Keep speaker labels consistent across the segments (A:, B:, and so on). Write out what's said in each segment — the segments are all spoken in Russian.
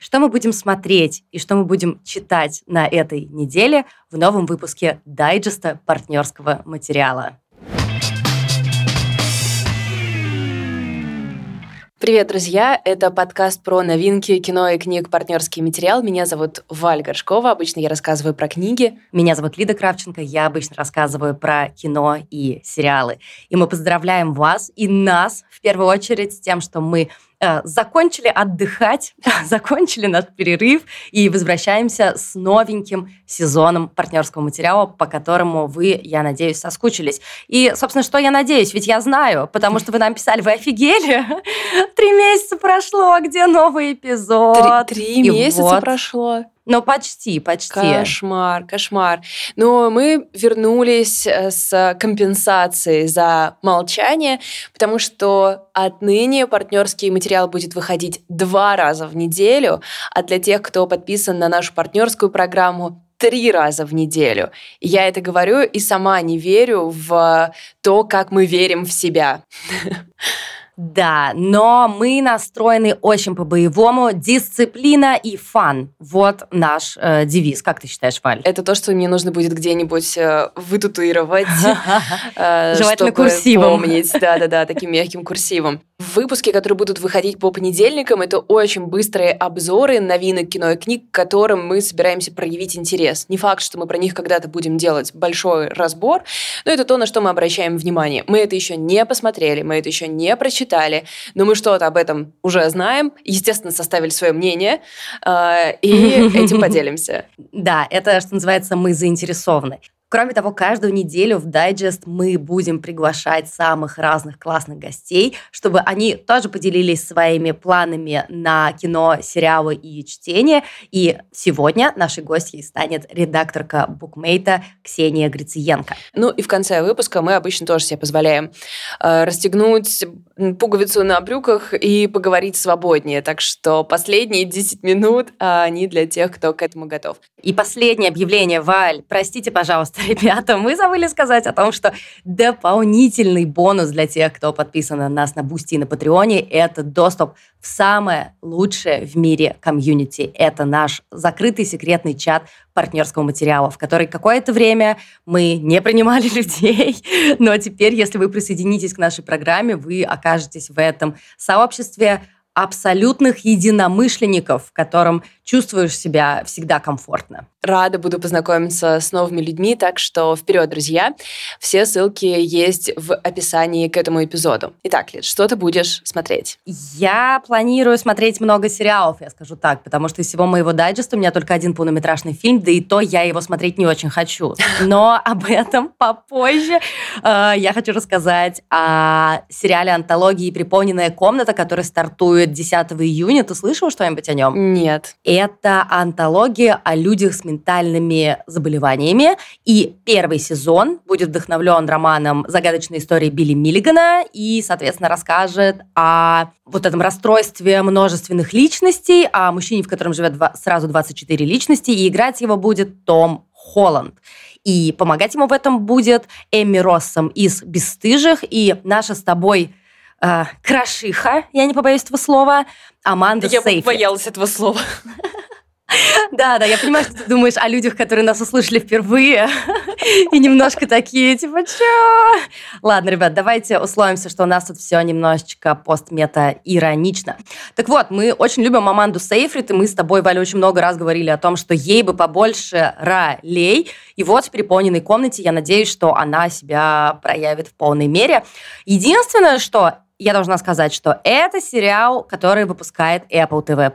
A: Что мы будем смотреть и что мы будем читать на этой неделе в новом выпуске дайджеста партнерского материала.
B: Привет, друзья! Это подкаст про новинки кино и книг «Партнерский материал». Меня зовут Валь Горшкова. Обычно я рассказываю про книги.
A: Меня зовут Лида Кравченко. Я обычно рассказываю про кино и сериалы. И мы поздравляем вас и нас, в первую очередь, с тем, что мы закончили отдыхать, закончили наш перерыв и возвращаемся с новеньким сезоном партнерского материала, по которому вы, я надеюсь, соскучились. И, собственно, что я надеюсь? Ведь я знаю, потому что вы нам писали, вы офигели? Три месяца прошло, где новый эпизод?
B: Три, три месяца вот. прошло.
A: Но почти, почти.
B: Кошмар, кошмар. Но мы вернулись э, с компенсацией за молчание, потому что отныне партнерский материал будет выходить два раза в неделю, а для тех, кто подписан на нашу партнерскую программу, три раза в неделю. Я это говорю и сама не верю в то, как мы верим в себя.
A: Да, но мы настроены очень по-боевому. Дисциплина и фан. Вот наш э, девиз. Как ты считаешь, Валь?
B: Это то, что мне нужно будет где-нибудь э, вытатуировать.
A: Э, Желательно курсивом.
B: помнить. Да-да-да, таким мягким курсивом. Выпуски, которые будут выходить по понедельникам, это очень быстрые обзоры новинок кино и книг, к которым мы собираемся проявить интерес. Не факт, что мы про них когда-то будем делать большой разбор, но это то, на что мы обращаем внимание. Мы это еще не посмотрели, мы это еще не прочитали, но мы что-то об этом уже знаем, естественно, составили свое мнение, э, и этим поделимся.
A: Да, это, что называется, мы заинтересованы. Кроме того, каждую неделю в дайджест мы будем приглашать самых разных классных гостей, чтобы они тоже поделились своими планами на кино, сериалы и чтение. И сегодня нашей гостьей станет редакторка букмейта Ксения Грициенко.
B: Ну и в конце выпуска мы обычно тоже себе позволяем э, расстегнуть пуговицу на брюках и поговорить свободнее. Так что последние 10 минут а, они для тех, кто к этому готов.
A: И последнее объявление, Валь, простите, пожалуйста, ребята, мы забыли сказать о том, что дополнительный бонус для тех, кто подписан на нас на Boosty и на Patreon е, это доступ в самое лучшее в мире комьюнити. Это наш закрытый секретный чат партнерского материала, в который какое-то время мы не принимали людей, но теперь, если вы присоединитесь к нашей программе, вы окажетесь в этом сообществе абсолютных единомышленников, в котором чувствуешь себя всегда комфортно.
B: Рада буду познакомиться с новыми людьми, так что вперед, друзья. Все ссылки есть в описании к этому эпизоду. Итак, Лид, что ты будешь смотреть?
A: Я планирую смотреть много сериалов, я скажу так, потому что из всего моего дайджеста у меня только один полнометражный фильм, да и то я его смотреть не очень хочу. Но об этом попозже. Э, я хочу рассказать о сериале «Антологии. Приполненная комната», который стартует 10 июня. Ты слышал что-нибудь о нем?
B: Нет.
A: Это антология о людях с ментальными заболеваниями. И первый сезон будет вдохновлен романом «Загадочная история Билли Миллигана» и, соответственно, расскажет о вот этом расстройстве множественных личностей, о мужчине, в котором живет сразу 24 личности, и играть его будет Том Холланд. И помогать ему в этом будет Эмми Россом из «Бесстыжих» и наша с тобой э, крошиха, я не побоюсь этого слова, Аманда
B: я
A: Сейфрид.
B: Боялась этого слова.
A: Да, да, я понимаю, что ты думаешь о людях, которые нас услышали впервые, и немножко такие, типа, чё? Ладно, ребят, давайте условимся, что у нас тут все немножечко постмета-иронично. Так вот, мы очень любим Аманду Сейфрид, и мы с тобой, Валя, очень много раз говорили о том, что ей бы побольше ролей, и вот в переполненной комнате я надеюсь, что она себя проявит в полной мере. Единственное, что я должна сказать, что это сериал, который выпускает Apple TV+.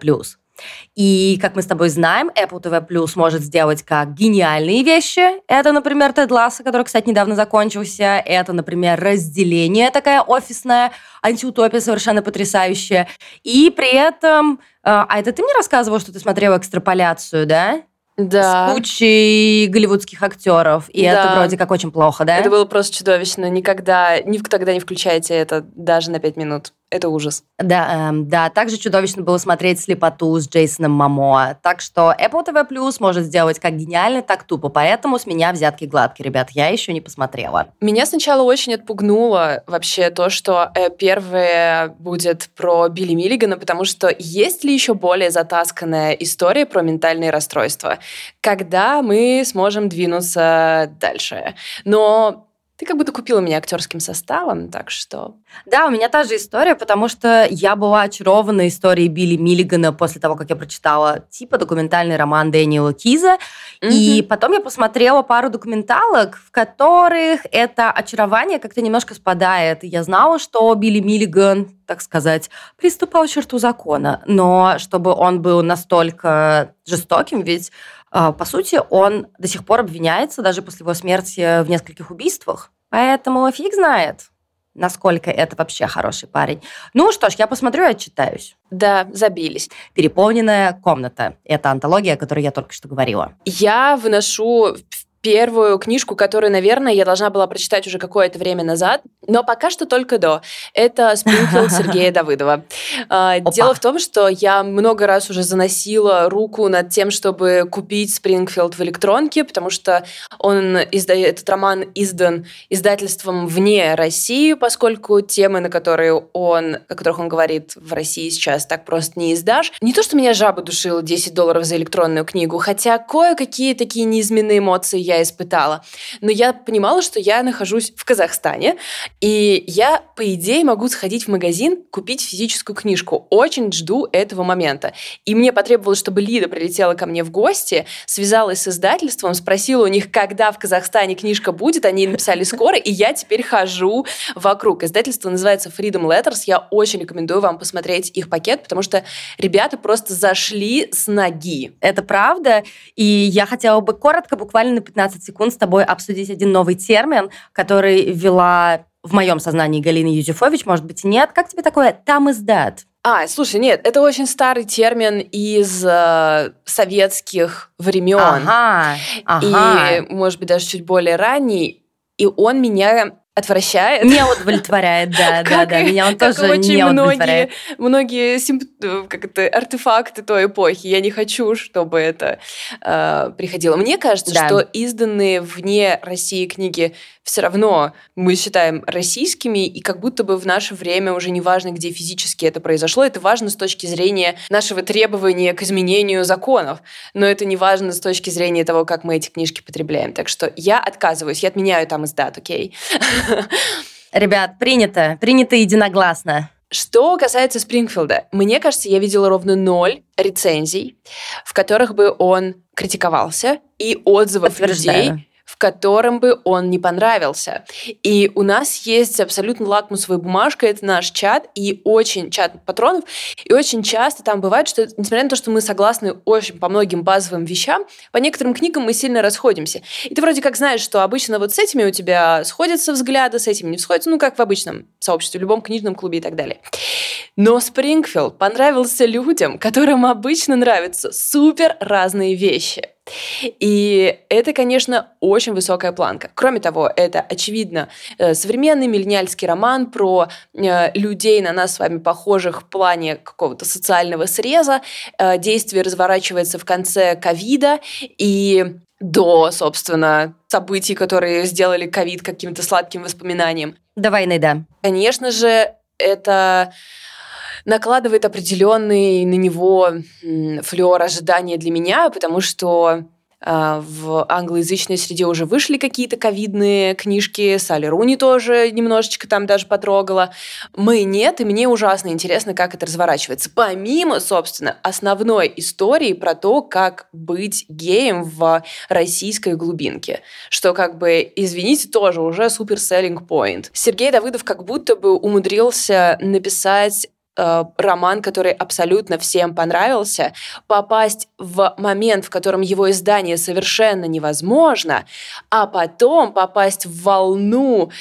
A: И, как мы с тобой знаем, Apple TV Plus может сделать как гениальные вещи. Это, например, Тед Ласса, который, кстати, недавно закончился. Это, например, разделение такая офисная, антиутопия совершенно потрясающая. И при этом... Э, а это ты мне рассказывал, что ты смотрела экстраполяцию, да?
B: Да.
A: С кучей голливудских актеров. И
B: Да.
A: это вроде как очень плохо, да?
B: Это было просто чудовищно. Никогда, никогда не включайте это даже на пять минут. Это ужас.
A: Да, эм, да, также чудовищно было смотреть «Слепоту» с Джейсоном Мамо. Так что Apple TV Plus может сделать как гениально, так тупо. Поэтому с меня взятки гладкие, ребят. Я еще не посмотрела.
B: Меня сначала очень отпугнуло вообще то, что э, первое будет про Билли Миллигана, потому что есть ли еще более затасканная история про ментальные расстройства? Когда мы сможем двинуться дальше? Но ты как будто купила меня актерским составом, так что...
A: Да, у меня та же история, потому что я была очарована историей Билли Миллигана после того, как я прочитала типа документальный роман Дэниела Киза. И
B: Мгм.
A: потом я посмотрела пару документалок, в которых это очарование как-то немножко спадает. И я знала, что Билли Миллиган, так сказать, приступал к черту закона. Но чтобы он был настолько жестоким, ведь по сути, он до сих пор обвиняется даже после его смерти в нескольких убийствах. Поэтому фиг знает, насколько это вообще хороший парень. Ну что ж, я посмотрю и отчитаюсь.
B: Да, забились.
A: «Переполненная комната». Это антология, о которой я только что говорила.
B: Я выношу первую книжку, которую, наверное, я должна была прочитать уже какое-то время назад, но пока что только до. Это «Спрингфилд» Сергея Давыдова. А,
A: Опа.
B: Дело в том, что я много раз уже заносила руку над тем, чтобы купить «Спрингфилд» в электронке, потому что он изда- этот роман издан издательством вне России, поскольку темы, на которые он, о которых он говорит в России сейчас, так просто не издашь. Не то, что меня жаба душила 10 долларов за электронную книгу, хотя кое-какие такие неизменные эмоции я испытала. Но я понимала, что я нахожусь в Казахстане, и я, по идее, могу сходить в магазин, купить физическую книжку. Очень жду этого момента. И мне потребовалось, чтобы Лида прилетела ко мне в гости, связалась с издательством, спросила у них, когда в Казахстане книжка будет. Они написали скоро, и я теперь хожу вокруг. Издательство называется Freedom Letters. Я очень рекомендую вам посмотреть их пакет, потому что ребята просто зашли с ноги.
A: Это правда. И я хотела бы коротко, буквально на 15 секунд с тобой обсудить один новый термин, который ввела в моем сознании Галина Юзефович, может быть, и нет. Как тебе такое «там издат»?
B: А, слушай, нет, это очень старый термин из э, советских времен.
A: Ага, ага.
B: И, может быть, даже чуть более ранний. И он меня отвращает.
A: Не удовлетворяет, да, да, да. Меня он тоже
B: очень
A: не
B: многие,
A: удовлетворяет.
B: многие симп- э, как это, артефакты той эпохи. Я не хочу, чтобы это э, приходило. Мне кажется, что изданные вне России книги все равно мы считаем российскими, и как будто бы в наше время уже не важно, где физически это произошло, это важно с точки зрения нашего требования к изменению законов, но это не важно с точки зрения того, как мы эти книжки потребляем. Так что я отказываюсь, я отменяю там издат, окей?
A: Ребят, принято, принято единогласно.
B: Что касается Спрингфилда, мне кажется, я видела ровно ноль рецензий, в которых бы он критиковался, и отзывов людей. В котором бы он не понравился. И у нас есть абсолютно лакмусовая бумажка, это наш чат, и очень чат патронов, и очень часто там бывает, что, несмотря на то, что мы согласны очень по многим базовым вещам, по некоторым книгам мы сильно расходимся. И ты вроде как знаешь, что обычно вот с этими у тебя сходятся взгляды, с этими не сходятся, ну, как в обычном сообществе, в любом книжном клубе и так далее. Но Спрингфилд понравился людям, которым обычно нравятся супер разные вещи. И это, конечно, очень высокая планка. Кроме того, это, очевидно, э, современный миллениальский роман про э, людей на нас с вами похожих в плане какого-то социального среза. Э, Действие разворачивается в конце ковида, и до, собственно, событий, которые сделали ковид каким-то сладким воспоминанием.
A: Давай, Найда.
B: Конечно же, это накладывает определенный на него флер ожидания для меня, потому что а, в англоязычной среде уже вышли какие-то ковидные книжки, Салли Руни тоже немножечко там даже потрогала. Мы нет, и мне ужасно интересно, как это разворачивается. Помимо, собственно, основной истории про то, как быть геем в российской глубинке, что как бы, извините, тоже уже супер point. Сергей Давыдов как будто бы умудрился написать э, роман, который абсолютно всем понравился, попасть в момент, в котором его издание совершенно невозможно, а потом попасть в волну,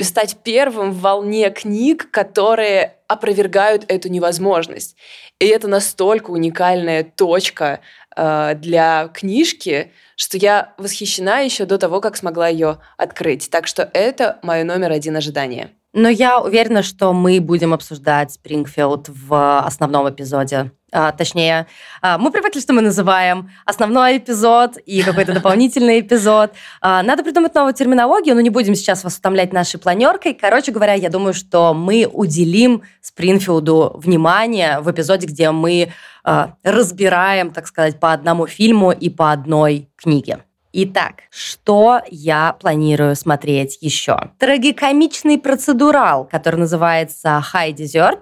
B: стать первым в волне книг, которые опровергают эту невозможность. И это настолько уникальная точка э, для книжки, что я восхищена еще до того, как смогла ее открыть. Так что это мое номер один ожидание.
A: Но я уверена, что мы будем обсуждать Спрингфилд в основном эпизоде. А, точнее, а, мы привыкли, что мы называем основной эпизод и какой-то дополнительный эпизод. А, надо придумать новую терминологию, но не будем сейчас вас утомлять нашей планеркой. Короче говоря, я думаю, что мы уделим Спрингфилду внимание в эпизоде, где мы а, разбираем, так сказать, по одному фильму и по одной книге. Итак, что я планирую смотреть еще? Трагикомичный процедурал, который называется High Desert,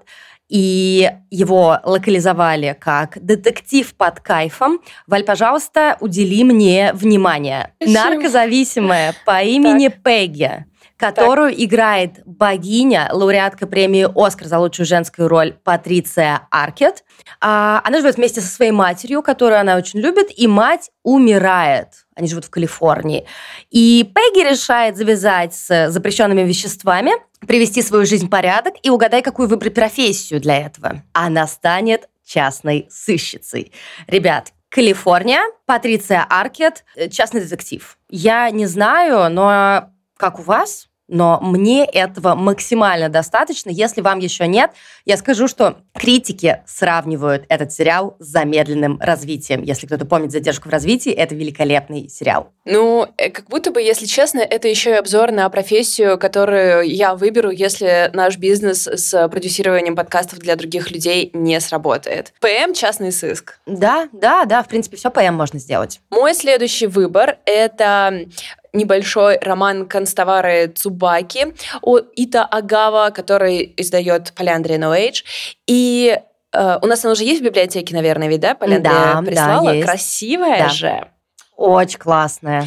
A: и его локализовали как «Детектив под кайфом». Валь, пожалуйста, удели мне внимание. Наркозависимая по имени так. Пегги которую так. играет богиня, лауреатка премии «Оскар» за лучшую женскую роль Патриция Аркет. А, она живет вместе со своей матерью, которую она очень любит, и мать умирает. Они живут в Калифорнии. И Пегги решает завязать с запрещенными веществами, привести свою жизнь в порядок и угадай, какую выбрать профессию для этого. Она станет частной сыщицей. Ребят, Калифорния, Патриция Аркет, э, частный детектив. Я не знаю, но как у вас? но мне этого максимально достаточно. Если вам еще нет, я скажу, что критики сравнивают этот сериал с замедленным развитием. Если кто-то помнит задержку в развитии, это великолепный сериал.
B: Ну, э, как будто бы, если честно, это еще и обзор на профессию, которую я выберу, если наш бизнес с продюсированием подкастов для других людей не сработает. ПМ – частный сыск.
A: Да, да, да, в принципе, все ПМ можно сделать.
B: Мой следующий выбор – это небольшой роман Констовары Цубаки о Ита Агава, который издает Поляндрия No Age. И э, у нас она уже есть в библиотеке, наверное, ведь, да? Поляндрия да, прислала. Да, есть. Красивая да. же.
A: Очень классная.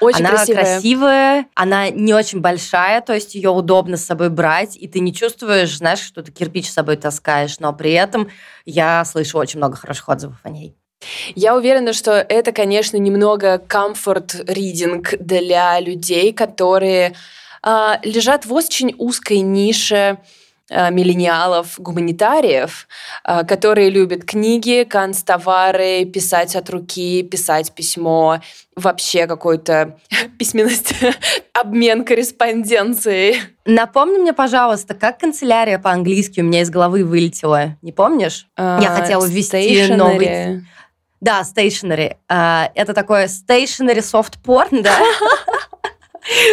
B: Очень
A: она
B: красивая.
A: красивая, она не очень большая, то есть ее удобно с собой брать, и ты не чувствуешь, знаешь, что ты кирпич с собой таскаешь, но при этом я слышу очень много хороших отзывов о ней.
B: Я уверена, что это, конечно, немного комфорт-ридинг для людей, которые э, лежат в очень узкой нише э, миллениалов, гуманитариев, э, которые любят книги, канцтовары, писать от руки, писать письмо, вообще какую-то письменность, обмен корреспонденцией.
A: Напомни мне, пожалуйста, как канцелярия по-английски у меня из головы вылетела. Не помнишь? Я хотела ввести новый... Да, stationary. Uh, это такое stationary soft porn, да?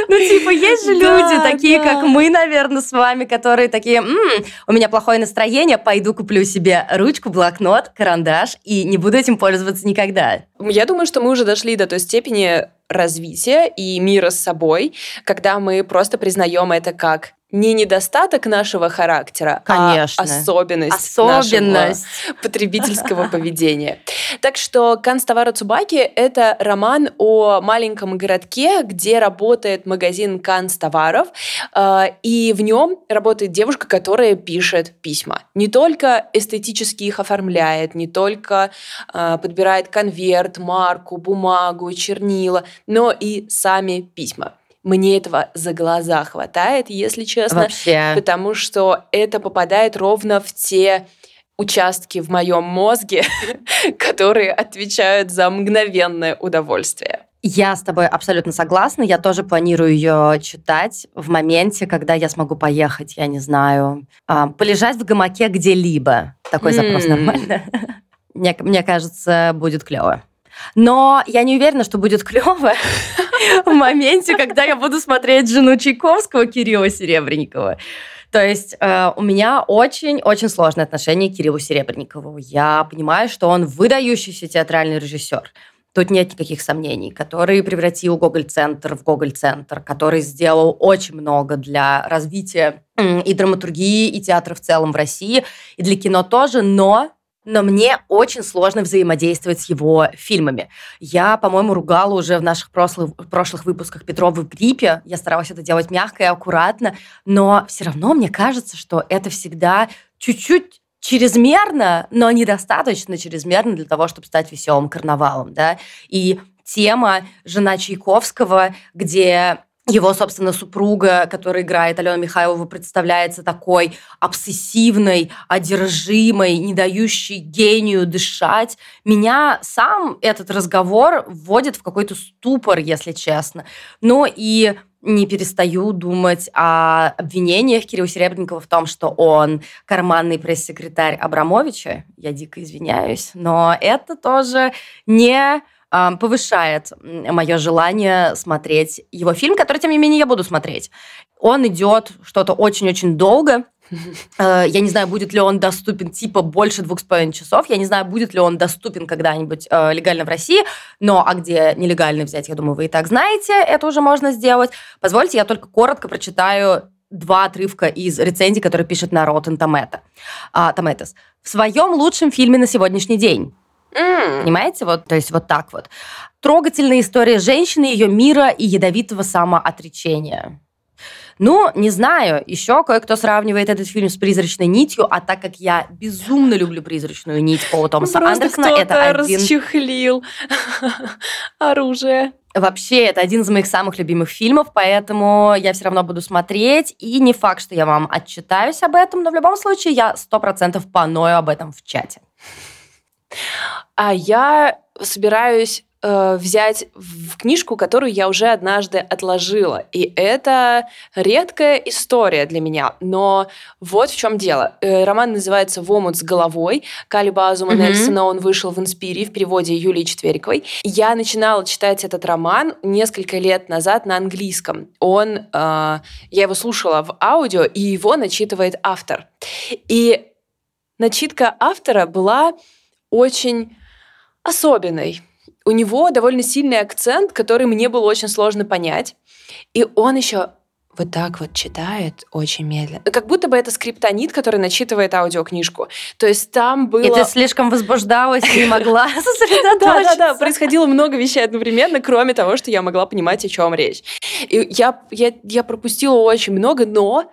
A: Ну, типа, есть же люди, да, такие, да. как мы, наверное, с вами, которые такие, у меня плохое настроение, пойду куплю себе ручку, блокнот, карандаш и не буду этим пользоваться никогда.
B: Я думаю, что мы уже дошли до той степени развития и мира с собой, когда мы просто признаем это как не недостаток нашего характера,
A: а Конечно.
B: а особенность,
A: особенность.
B: нашего потребительского поведения. Так что «Канцтовара Цубаки» — это роман о маленьком городке, где работает магазин канцтоваров, а, и в нем работает девушка, которая пишет письма. Не только эстетически их оформляет, не только а, подбирает конверт, марку, бумагу, чернила, но и сами письма. Мне этого за глаза хватает, если честно.
A: Вообще.
B: Потому что это попадает ровно в те участки в моем мозге, которые отвечают за мгновенное удовольствие.
A: Я с тобой абсолютно согласна. Я тоже планирую ее читать в моменте, когда я смогу поехать, я не знаю, а, полежать в гамаке где-либо. Такой запрос нормально. Мне, мне кажется, будет клево. Но я не уверена, что будет клево в моменте, когда я буду смотреть жену Чайковского Кирилла Серебренникова. То есть э, у меня очень-очень сложное отношение к Кириллу Серебренникову. Я понимаю, что он выдающийся театральный режиссер. Тут нет никаких сомнений, который превратил Гоголь-центр в Гоголь-центр, который сделал очень много для развития и драматургии, и театра в целом в России, и для кино тоже, но но мне очень сложно взаимодействовать с его фильмами. Я, по-моему, ругала уже в наших прошлых, прошлых выпусках Петрова в гриппе. Я старалась это делать мягко и аккуратно, но все равно мне кажется, что это всегда чуть-чуть чрезмерно, но недостаточно чрезмерно для того, чтобы стать веселым карнавалом, да. И тема «Жена Чайковского», где его, собственно, супруга, которая играет Алена Михайлова, представляется такой обсессивной, одержимой, не дающей гению дышать. Меня сам этот разговор вводит в какой-то ступор, если честно. Но и не перестаю думать о обвинениях Кирилла Серебренникова в том, что он карманный пресс-секретарь Абрамовича. Я дико извиняюсь, но это тоже не повышает мое желание смотреть его фильм, который, тем не менее, я буду смотреть. Он идет что-то очень-очень долго. Э, я не знаю, будет ли он доступен типа больше двух с половиной часов. Я не знаю, будет ли он доступен когда-нибудь э, легально в России. Но а где нелегально взять, я думаю, вы и так знаете, это уже можно сделать. Позвольте, я только коротко прочитаю два отрывка из рецензий, которые пишет на Rotten Tomato. Uh, Tomatoes. В своем лучшем фильме на сегодняшний день Mm. Понимаете? Вот, то есть вот так вот. Трогательная история женщины, ее мира и ядовитого самоотречения. Ну, не знаю, еще кое-кто сравнивает этот фильм с «Призрачной нитью», а так как я безумно люблю «Призрачную нить» Пола Томаса
B: Просто
A: Андерсона, это
B: один... расчехлил оружие.
A: Вообще, это один из моих самых любимых фильмов, поэтому я все равно буду смотреть. И не факт, что я вам отчитаюсь об этом, но в любом случае я сто процентов поною об этом в чате.
B: А я собираюсь э, взять в книжку, которую я уже однажды отложила. И это редкая история для меня. Но вот в чем дело. Э, роман называется «В с головой». Калиба Азума mm-hmm. Нельсона, он вышел в «Инспире» в переводе Юлии Четвериковой. Я начинала читать этот роман несколько лет назад на английском. Он, э, я его слушала в аудио, и его начитывает автор. И начитка автора была очень особенный. У него довольно сильный акцент, который мне было очень сложно понять. И он еще вот так вот читает очень медленно. Как будто бы это скриптонит, который начитывает аудиокнижку. То есть там было...
A: И ты слишком возбуждалась и не могла сосредоточиться.
B: Да-да-да, происходило много вещей одновременно, кроме того, что я могла понимать, о чем речь. И я, я, я пропустила очень много, но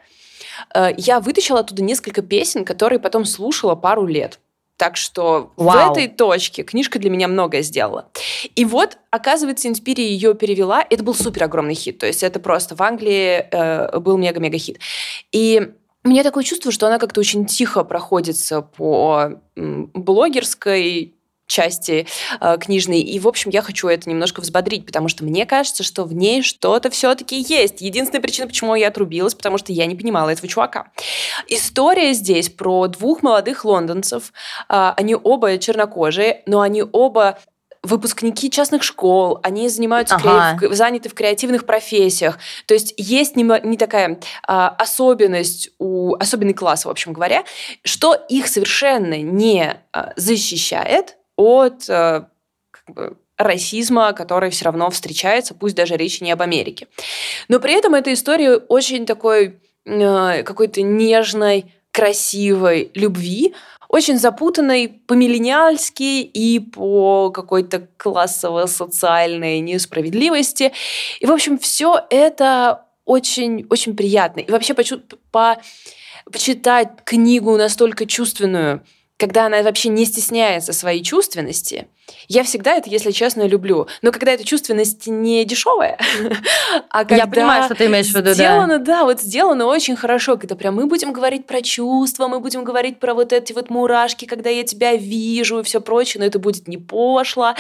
B: э, я вытащила оттуда несколько песен, которые потом слушала пару лет. Так что Вау. в этой точке книжка для меня многое сделала. И вот, оказывается, Инспири ее перевела. Это был супер огромный хит. То есть это просто в Англии э, был мега-мега хит. И у меня такое чувство, что она как-то очень тихо проходится по блогерской части э, книжной. И, в общем, я хочу это немножко взбодрить, потому что мне кажется, что в ней что-то все-таки есть. Единственная причина, почему я отрубилась, потому что я не понимала этого чувака. История здесь про двух молодых лондонцев. Э, они оба чернокожие, но они оба выпускники частных школ, они занимаются ага. кре... заняты в креативных профессиях. То есть есть не, не такая а, особенность у особенный класс, в общем говоря, что их совершенно не а, защищает от э, как бы, расизма, который все равно встречается, пусть даже речь не об Америке. Но при этом эта история очень такой э, какой-то нежной, красивой любви, очень запутанной по-миллениальски и по какой-то классово-социальной несправедливости. И, в общем, все это очень, очень приятно. И вообще почу- по почитать книгу настолько чувственную, когда она вообще не стесняется своей чувственности, я всегда это, если честно, люблю. Но когда эта чувственность не дешевая, а когда
A: я понимаю, что ты имеешь в виду,
B: сделано, да. да, вот сделано очень хорошо, когда прям мы будем говорить про чувства, мы будем говорить про вот эти вот мурашки, когда я тебя вижу и все прочее, но это будет не пошло.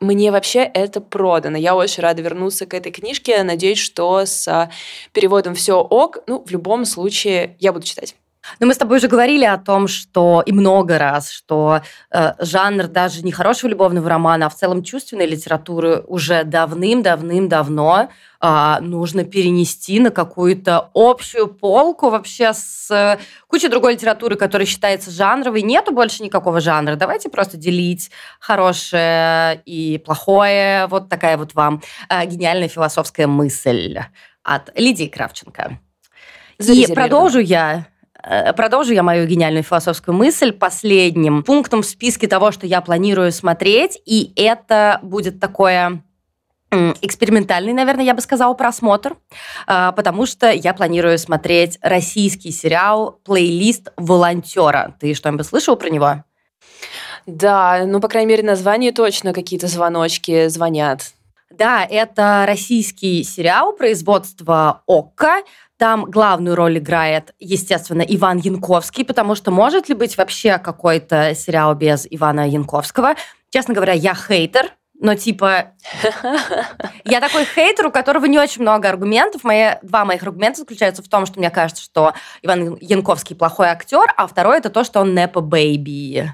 B: Мне вообще это продано. Я очень рада вернуться к этой книжке. Надеюсь, что с переводом все ок. Ну, в любом случае, я буду читать.
A: Но мы с тобой уже говорили о том, что и много раз, что э, жанр даже не хорошего любовного романа, а в целом чувственной литературы уже давным-давным-давно э, нужно перенести на какую-то общую полку вообще с э, кучей другой литературы, которая считается жанровой. Нету больше никакого жанра. Давайте просто делить хорошее и плохое. Вот такая вот вам э, гениальная философская мысль от Лидии Кравченко. И продолжу я продолжу я мою гениальную философскую мысль последним пунктом в списке того, что я планирую смотреть, и это будет такое экспериментальный, наверное, я бы сказала, просмотр, э, потому что я планирую смотреть российский сериал «Плейлист волонтера». Ты что-нибудь слышал про него?
B: Да, ну, по крайней мере, название точно какие-то звоночки звонят.
A: Да, это российский сериал производства ОККО. Там главную роль играет, естественно, Иван Янковский, потому что может ли быть вообще какой-то сериал без Ивана Янковского? Честно говоря, я хейтер, но типа я такой хейтер, у которого не очень много аргументов. Мои, два моих аргумента заключаются в том, что мне кажется, что Иван Янковский плохой актер, а второй это то, что он nepo baby.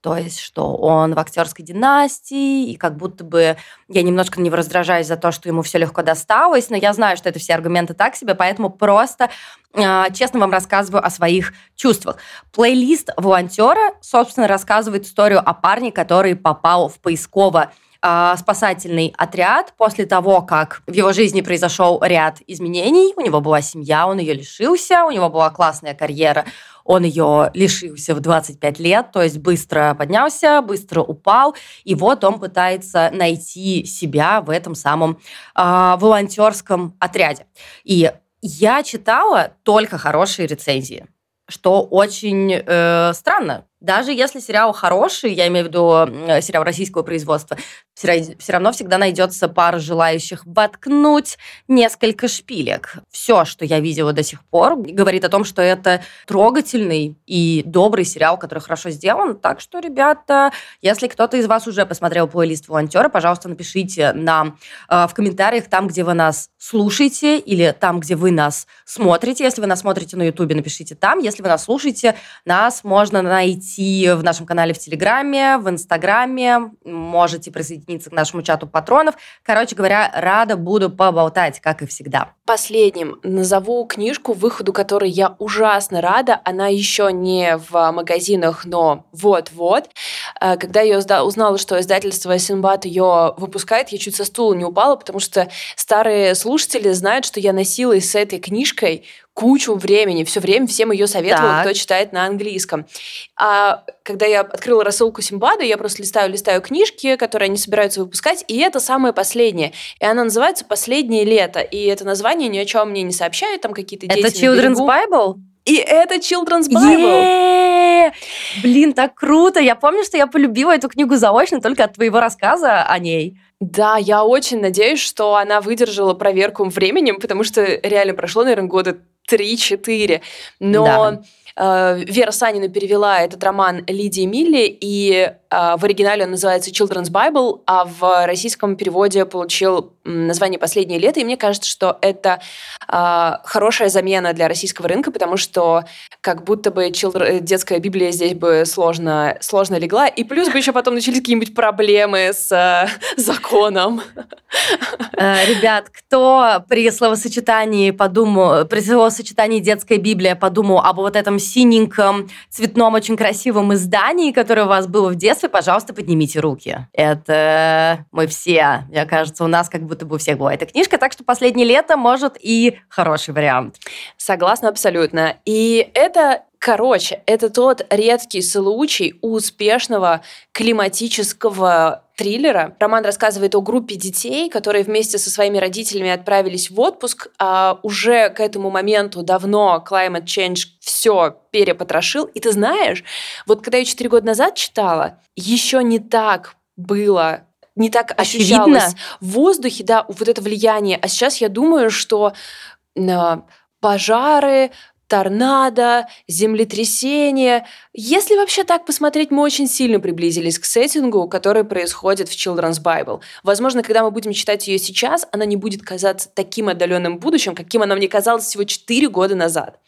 A: То есть, что он в актерской династии, и как будто бы я немножко на него раздражаюсь за то, что ему все легко досталось, но я знаю, что это все аргументы так себе, поэтому просто э, честно вам рассказываю о своих чувствах. Плейлист волонтера, собственно, рассказывает историю о парне, который попал в поисково а, спасательный отряд после того, как в его жизни произошел ряд изменений. У него была семья, он ее лишился, у него была классная карьера, он ее лишился в 25 лет, то есть быстро поднялся, быстро упал, и вот он пытается найти себя в этом самом э, волонтерском отряде. И я читала только хорошие рецензии что очень э, странно, даже если сериал хороший, я имею в виду сериал российского производства, все равно всегда найдется пара желающих воткнуть несколько шпилек. Все, что я видела до сих пор, говорит о том, что это трогательный и добрый сериал, который хорошо сделан. Так что, ребята, если кто-то из вас уже посмотрел плейлист волонтера, пожалуйста, напишите нам э, в комментариях там, где вы нас слушаете, или там, где вы нас смотрите. Если вы нас смотрите на Ютубе, напишите там. Если вы нас слушаете, нас можно найти найти в нашем канале в Телеграме, в Инстаграме. Можете присоединиться к нашему чату патронов. Короче говоря, рада буду поболтать, как и всегда.
B: Последним назову книжку, выходу которой я ужасно рада. Она еще не в магазинах, но вот-вот. Э, когда я узнала, что издательство Синбад ее выпускает, я чуть со стула не упала, потому что старые слушатели знают, что я носилась с этой книжкой кучу времени, все время всем ее советовала, так. кто читает на английском. А когда я открыла рассылку Симбада, я просто листаю, листаю книжки, которые они собираются выпускать, и это самое последнее. И она называется «Последнее лето», и это название ни о чем мне не сообщает, там какие-то дети
A: Это Children's Bible?
B: И это Children's Bible.
A: Блин, так круто! Я помню, что я полюбила эту книгу заочно только от твоего рассказа о ней.
B: Да, я очень надеюсь, что она выдержала проверку временем, потому что реально прошло, наверное, года 3-4. Но да. Э, Вера Санина перевела этот роман Лидии Милли, и э, в оригинале он называется Children's Bible, а в российском переводе получил название «Последнее лето», и мне кажется, что это э, хорошая замена для российского рынка, потому что как будто бы детская Библия здесь бы сложно, сложно легла, и плюс бы еще потом начались какие-нибудь проблемы с законом.
A: Ребят, кто при словосочетании подумал, при словосочетании детская Библия подумал об вот этом синеньком, цветном, очень красивом издании, которое у вас было в детстве, пожалуйста, поднимите руки. Это мы все. Мне кажется, у нас как будто бы у всех была эта книжка, так что «Последнее лето» может и хороший вариант.
B: Согласна абсолютно. И это Короче, это тот редкий случай успешного климатического триллера. Роман рассказывает о группе детей, которые вместе со своими родителями отправились в отпуск, а уже к этому моменту давно climate change все перепотрошил. И ты знаешь, вот когда я четыре года назад читала, еще не так было не так Очевидно. ощущалось в воздухе, да, вот это влияние. А сейчас я думаю, что а, пожары, торнадо, землетрясение. Если вообще так посмотреть, мы очень сильно приблизились к сеттингу, который происходит в Children's Bible. Возможно, когда мы будем читать ее сейчас, она не будет казаться таким отдаленным будущим, каким она мне казалась всего 4 года назад.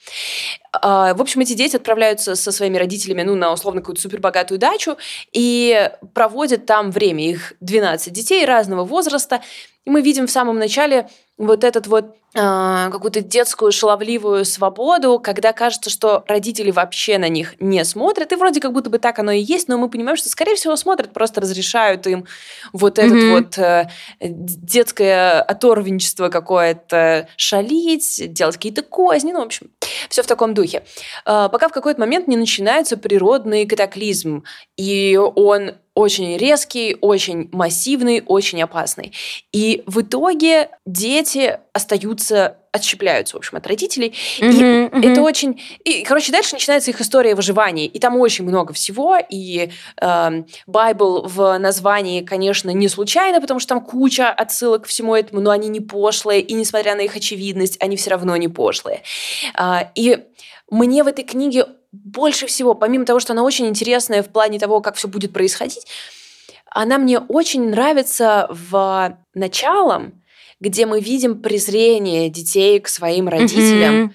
B: А, в общем, эти дети отправляются со своими родителями ну, на условно какую-то супербогатую дачу и проводят там время. Их 12 детей разного возраста. И мы видим в самом начале вот этот вот э, какую-то детскую шаловливую свободу, когда кажется, что родители вообще на них не смотрят, и вроде как будто бы так оно и есть, но мы понимаем, что, скорее всего, смотрят, просто разрешают им вот mm-hmm. вот э, детское оторвенчество какое-то шалить, делать какие-то козни, ну, в общем, все в таком духе. Э, пока в какой-то момент не начинается природный катаклизм, и он очень резкий, очень массивный, очень опасный. И в итоге дети остаются отщепляются, в общем, от родителей. Mm-hmm, и mm-hmm. это очень... И, короче, дальше начинается их история выживания. И там очень много всего. И э, Bible в названии, конечно, не случайно, потому что там куча отсылок к всему этому, но они не пошлые. И несмотря на их очевидность, они все равно не пошлые. Э, и мне в этой книге больше всего, помимо того, что она очень интересная в плане того, как все будет происходить, она мне очень нравится в началом, где мы видим презрение детей к своим родителям mm-hmm.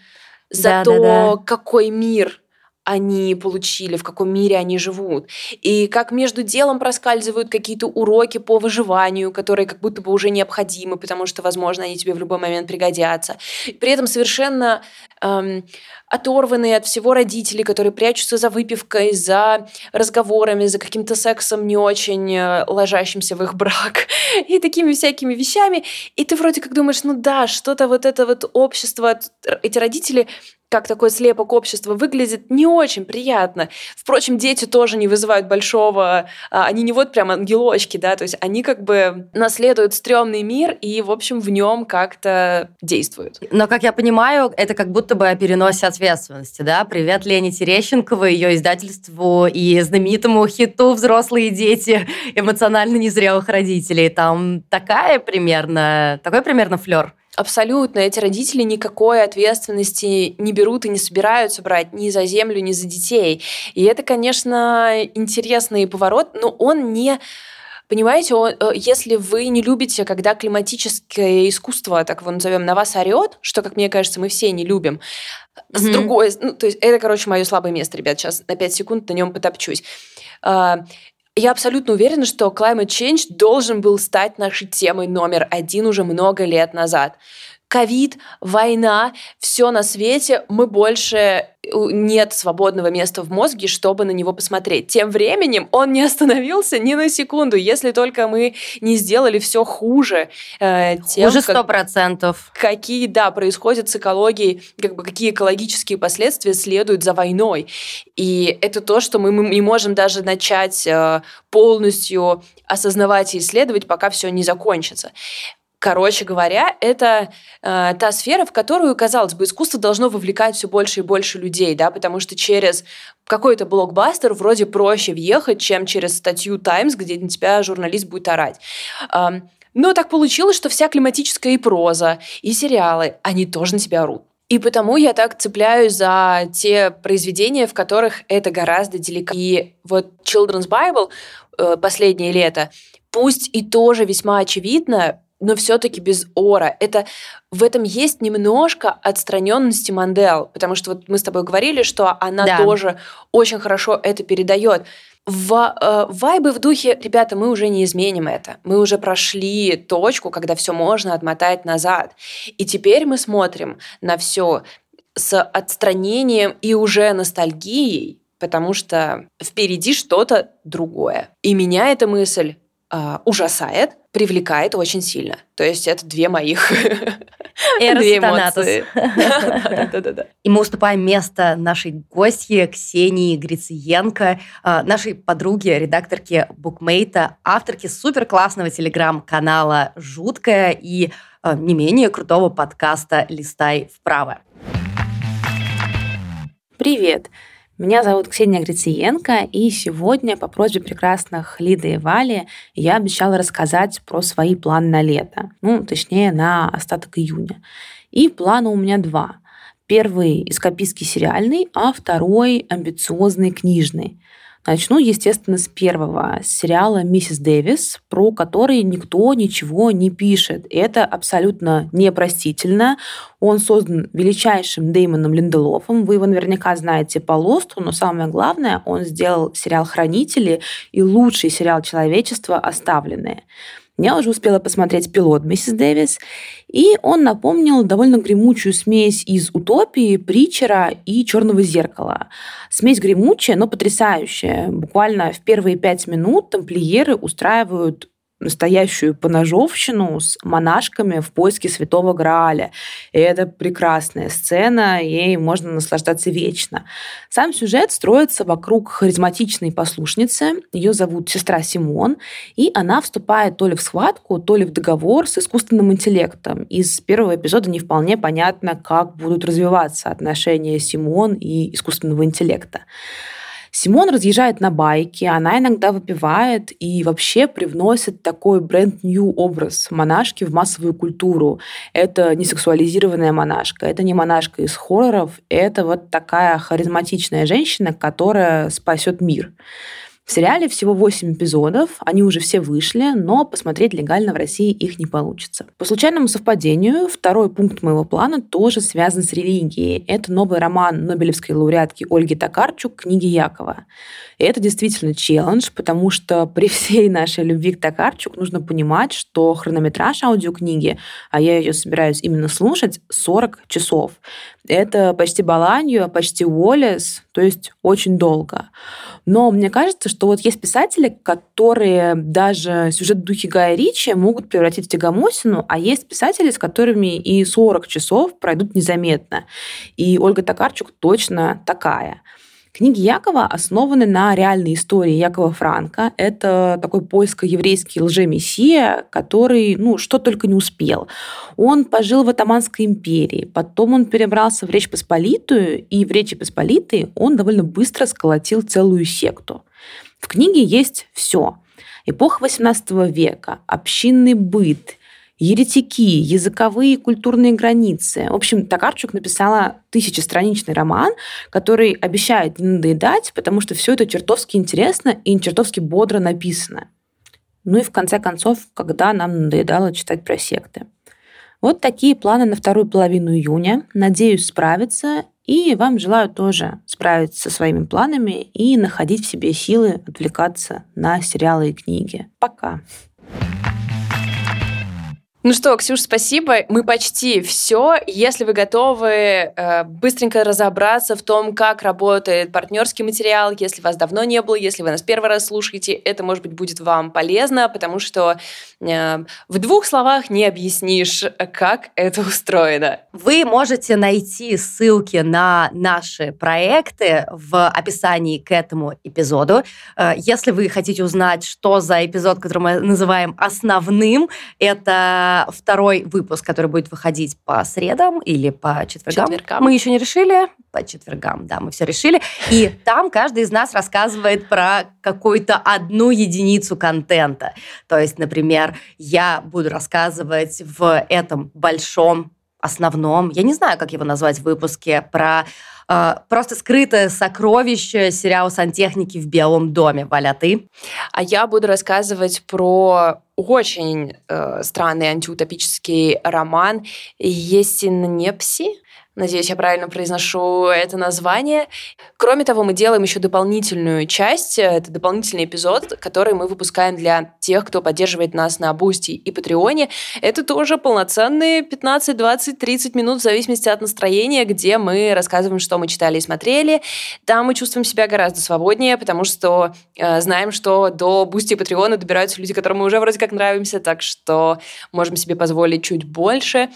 B: за да, то, да, да. какой мир они получили, в каком мире они живут. И как между делом проскальзывают какие-то уроки по выживанию, которые как будто бы уже необходимы, потому что, возможно, они тебе в любой момент пригодятся. При этом совершенно эм, оторванные от всего родители, которые прячутся за выпивкой, за разговорами, за каким-то сексом не очень э, ложащимся в их брак и такими всякими вещами. И ты вроде как думаешь, ну да, что-то вот это вот общество, эти родители как такой слепок общества выглядит не очень приятно. Впрочем, дети тоже не вызывают большого... А, они не вот прям ангелочки, да, то есть они как бы наследуют стрёмный мир и, в общем, в нем как-то действуют.
A: Но, как я понимаю, это как будто бы о переносе ответственности, да? Привет Лене Терещенково, ее издательству и знаменитому хиту «Взрослые дети эмоционально незрелых родителей». Там такая примерно, такой примерно флер.
B: Абсолютно. Эти родители никакой ответственности не берут и не собираются брать ни за землю, ни за детей. И это, конечно, интересный поворот, но он не Понимаете, он, э, если вы не любите, когда климатическое искусство, так его назовем, на вас орет, что, как мне кажется, мы все не любим, mm-hmm. с другой, ну, то есть это, короче, мое слабое место, ребят, сейчас на 5 секунд на нем потопчусь. Я абсолютно уверена, что climate change должен был стать нашей темой номер один уже много лет назад ковид, война, все на свете, мы больше нет свободного места в мозге, чтобы на него посмотреть. Тем временем он не остановился ни на секунду, если только мы не сделали все хуже.
A: Э, тем, хуже сто процентов.
B: Какие, да, происходят с экологией, как бы какие экологические последствия следуют за войной. И это то, что мы, мы не можем даже начать э, полностью осознавать и исследовать, пока все не закончится. Короче говоря, это э, та сфера, в которую, казалось бы, искусство должно вовлекать все больше и больше людей, да, потому что через какой-то блокбастер вроде проще въехать, чем через статью Times, где на тебя журналист будет орать. Э, но так получилось, что вся климатическая и проза, и сериалы, они тоже на тебя орут. И потому я так цепляюсь за те произведения, в которых это гораздо далеко. И вот Children's Bible э, последнее лето, пусть и тоже весьма очевидно, но все-таки без ора. Это в этом есть немножко отстраненности Мандел, потому что вот мы с тобой говорили, что она да. тоже очень хорошо это передает. В, э, вайбы в духе, ребята, мы уже не изменим это. Мы уже прошли точку, когда все можно отмотать назад. И теперь мы смотрим на все с отстранением и уже ностальгией, потому что впереди что-то другое. И меня эта мысль э, ужасает, привлекает очень сильно. То есть это две моих две эмоции.
A: И мы уступаем место нашей гостье Ксении Грициенко, а, нашей подруге, редакторке Букмейта, авторке супер классного телеграм-канала «Жуткая» и а, не менее крутого подкаста «Листай вправо».
C: Привет! Меня зовут Ксения Грициенко, и сегодня по просьбе прекрасных Лиды и Вали я обещала рассказать про свои планы на лето, ну, точнее, на остаток июня. И планы у меня два. Первый – эскапистский сериальный, а второй – амбициозный книжный. Начну, естественно, с первого с сериала «Миссис Дэвис», про который никто ничего не пишет. Это абсолютно непростительно. Он создан величайшим Деймоном Линделофом. Вы его наверняка знаете по Лосту, но самое главное, он сделал сериал «Хранители» и лучший сериал человечества «Оставленные». Я уже успела посмотреть пилот «Миссис Дэвис», и он напомнил довольно гремучую смесь из «Утопии», «Притчера» и «Черного зеркала». Смесь гремучая, но потрясающая. Буквально в первые пять минут тамплиеры устраивают настоящую поножовщину с монашками в поиске святого Грааля. И это прекрасная сцена, ей можно наслаждаться вечно. Сам сюжет строится вокруг харизматичной послушницы. Ее зовут сестра Симон, и она вступает то ли в схватку, то ли в договор с искусственным интеллектом. Из первого эпизода не вполне понятно, как будут развиваться отношения Симон и искусственного интеллекта. Симон разъезжает на байке, она иногда выпивает и вообще привносит такой бренд-нью образ монашки в массовую культуру. Это не сексуализированная монашка, это не монашка из хорроров, это вот такая харизматичная женщина, которая спасет мир. В сериале всего 8 эпизодов, они уже все вышли, но посмотреть легально в России их не получится. По случайному совпадению, второй пункт моего плана тоже связан с религией. Это новый роман Нобелевской лауреатки Ольги Токарчук «Книги Якова». И это действительно челлендж, потому что при всей нашей любви к Токарчук нужно понимать, что хронометраж аудиокниги, а я ее собираюсь именно слушать, 40 часов. Это почти Баланью, почти Уоллес, то есть очень долго. Но мне кажется, что вот есть писатели, которые даже сюжет в духе Гая Ричи могут превратить в тягомосину, а есть писатели, с которыми и 40 часов пройдут незаметно. И Ольга Токарчук точно такая. Книги Якова основаны на реальной истории Якова Франка. Это такой польско-еврейский лжемессия, который, ну, что только не успел. Он пожил в Атаманской империи, потом он перебрался в Речь Посполитую, и в Речи Посполитой он довольно быстро сколотил целую секту. В книге есть все. Эпоха XVIII века, общинный быт, еретики, языковые и культурные границы. В общем, Токарчук написала тысячестраничный роман, который обещает не надоедать, потому что все это чертовски интересно и чертовски бодро написано. Ну и в конце концов, когда нам надоедало читать про секты. Вот такие планы на вторую половину июня. Надеюсь справиться. И вам желаю тоже справиться со своими планами и находить в себе силы отвлекаться на сериалы и книги. Пока!
B: Ну что, Ксюш, спасибо. Мы почти все. Если вы готовы э, быстренько разобраться в том, как работает партнерский материал, если вас давно не было, если вы нас первый раз слушаете, это, может быть, будет вам полезно, потому что э, в двух словах не объяснишь, как это устроено.
A: Вы можете найти ссылки на наши проекты в описании к этому эпизоду. Э, если вы хотите узнать, что за эпизод, который мы называем основным, это второй выпуск, который будет выходить по средам или по четвергам. четвергам. Мы еще не решили. По четвергам, да, мы все решили. И там каждый из нас рассказывает про какую-то одну единицу контента. То есть, например, я буду рассказывать в этом большом основном, я не знаю, как его назвать в выпуске, про э, просто скрытое сокровище сериала сантехники в Белом доме. Валя, ты?
B: А я буду рассказывать про очень э, странный антиутопический роман «Есин Непси». Надеюсь, я правильно произношу это название. Кроме того, мы делаем еще дополнительную часть. Это дополнительный эпизод, который мы выпускаем для тех, кто поддерживает нас на Boosty и Patreon е. Это тоже полноценные 15, 20, 30 минут в зависимости от настроения, где мы рассказываем, что мы читали и смотрели. Там мы чувствуем себя гораздо свободнее, потому что э, знаем, что до Boosty и Patreon а добираются люди, которым мы уже вроде как нравимся, так что можем себе позволить чуть больше.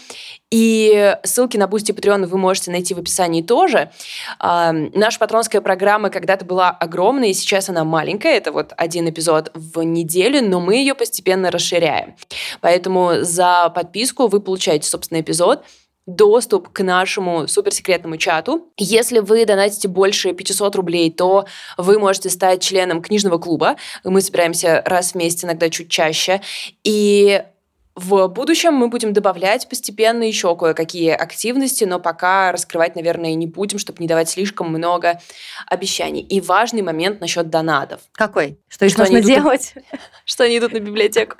B: И ссылки на Boosty и Patreon вы можете найти в описании тоже. А, наша патронская программа когда-то была огромная, и сейчас она маленькая. Это вот один эпизод в неделю, но мы ее постепенно расширяем. Поэтому за подписку вы получаете, собственно, эпизод, доступ к нашему суперсекретному чату. Если вы донатите больше 500 рублей, то вы можете стать членом книжного клуба. Мы собираемся раз в месяц, иногда чуть чаще. И в будущем мы будем добавлять постепенно еще кое-какие активности, но пока раскрывать, наверное, не будем, чтобы не давать слишком много обещаний. И важный момент насчет донатов.
A: Какой? Что их нужно делать?
B: Что они идут на библиотеку.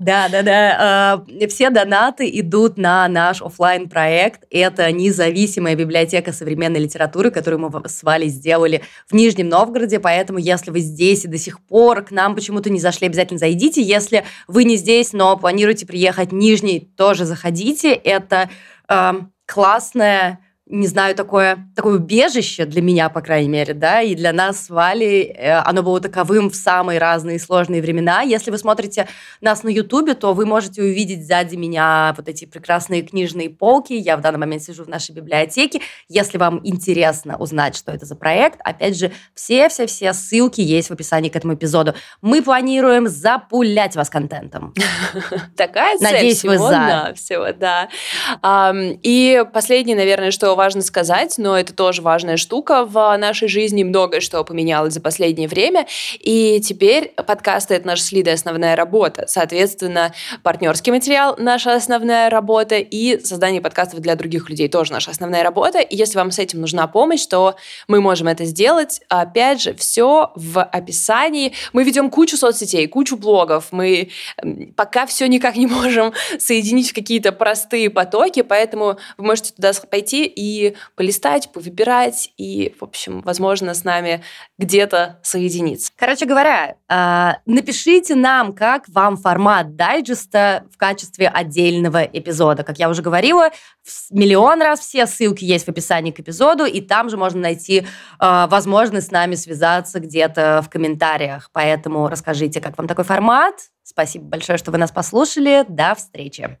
A: Да, да, да. Все донаты идут на наш офлайн проект Это независимая библиотека современной литературы, которую мы с Валей сделали в Нижнем Новгороде. Поэтому, если вы здесь и до сих пор к нам почему-то не зашли, обязательно зайдите. Если вы не здесь, но планируете приехать в Нижний, тоже заходите. Это э, классная не знаю, такое, такое убежище для меня, по крайней мере, да, и для нас с Валей э, оно было таковым в самые разные сложные времена. Если вы смотрите нас на Ютубе, то вы можете увидеть сзади меня вот эти прекрасные книжные полки. Я в данный момент сижу в нашей библиотеке. Если вам интересно узнать, что это за проект, опять же, все-все-все ссылки есть в описании к этому эпизоду. Мы планируем запулять вас контентом.
B: Такая цель
A: Надеюсь, вы за.
B: всего, да. И последнее, наверное, что важно сказать, но это тоже важная штука в нашей жизни. Многое что поменялось за последнее время. И теперь подкасты — это наша с Лидой основная работа. Соответственно, партнерский материал — наша основная работа, и создание подкастов для других людей тоже наша основная работа. И если вам с этим нужна помощь, то мы можем это сделать. Опять же, все в описании. Мы ведем кучу соцсетей, кучу блогов. Мы пока все никак не можем соединить в какие-то простые потоки, поэтому вы можете туда пойти и и полистать, повыбирать, и, в общем, возможно, с нами где-то соединиться.
A: Короче говоря, а, напишите нам, как вам формат дайджеста в качестве отдельного эпизода. Как я уже говорила, миллион раз все ссылки есть в описании к эпизоду, и там же можно найти а, возможность с нами связаться где-то в комментариях. Поэтому расскажите, как вам такой формат. Спасибо большое, что вы нас послушали. До встречи.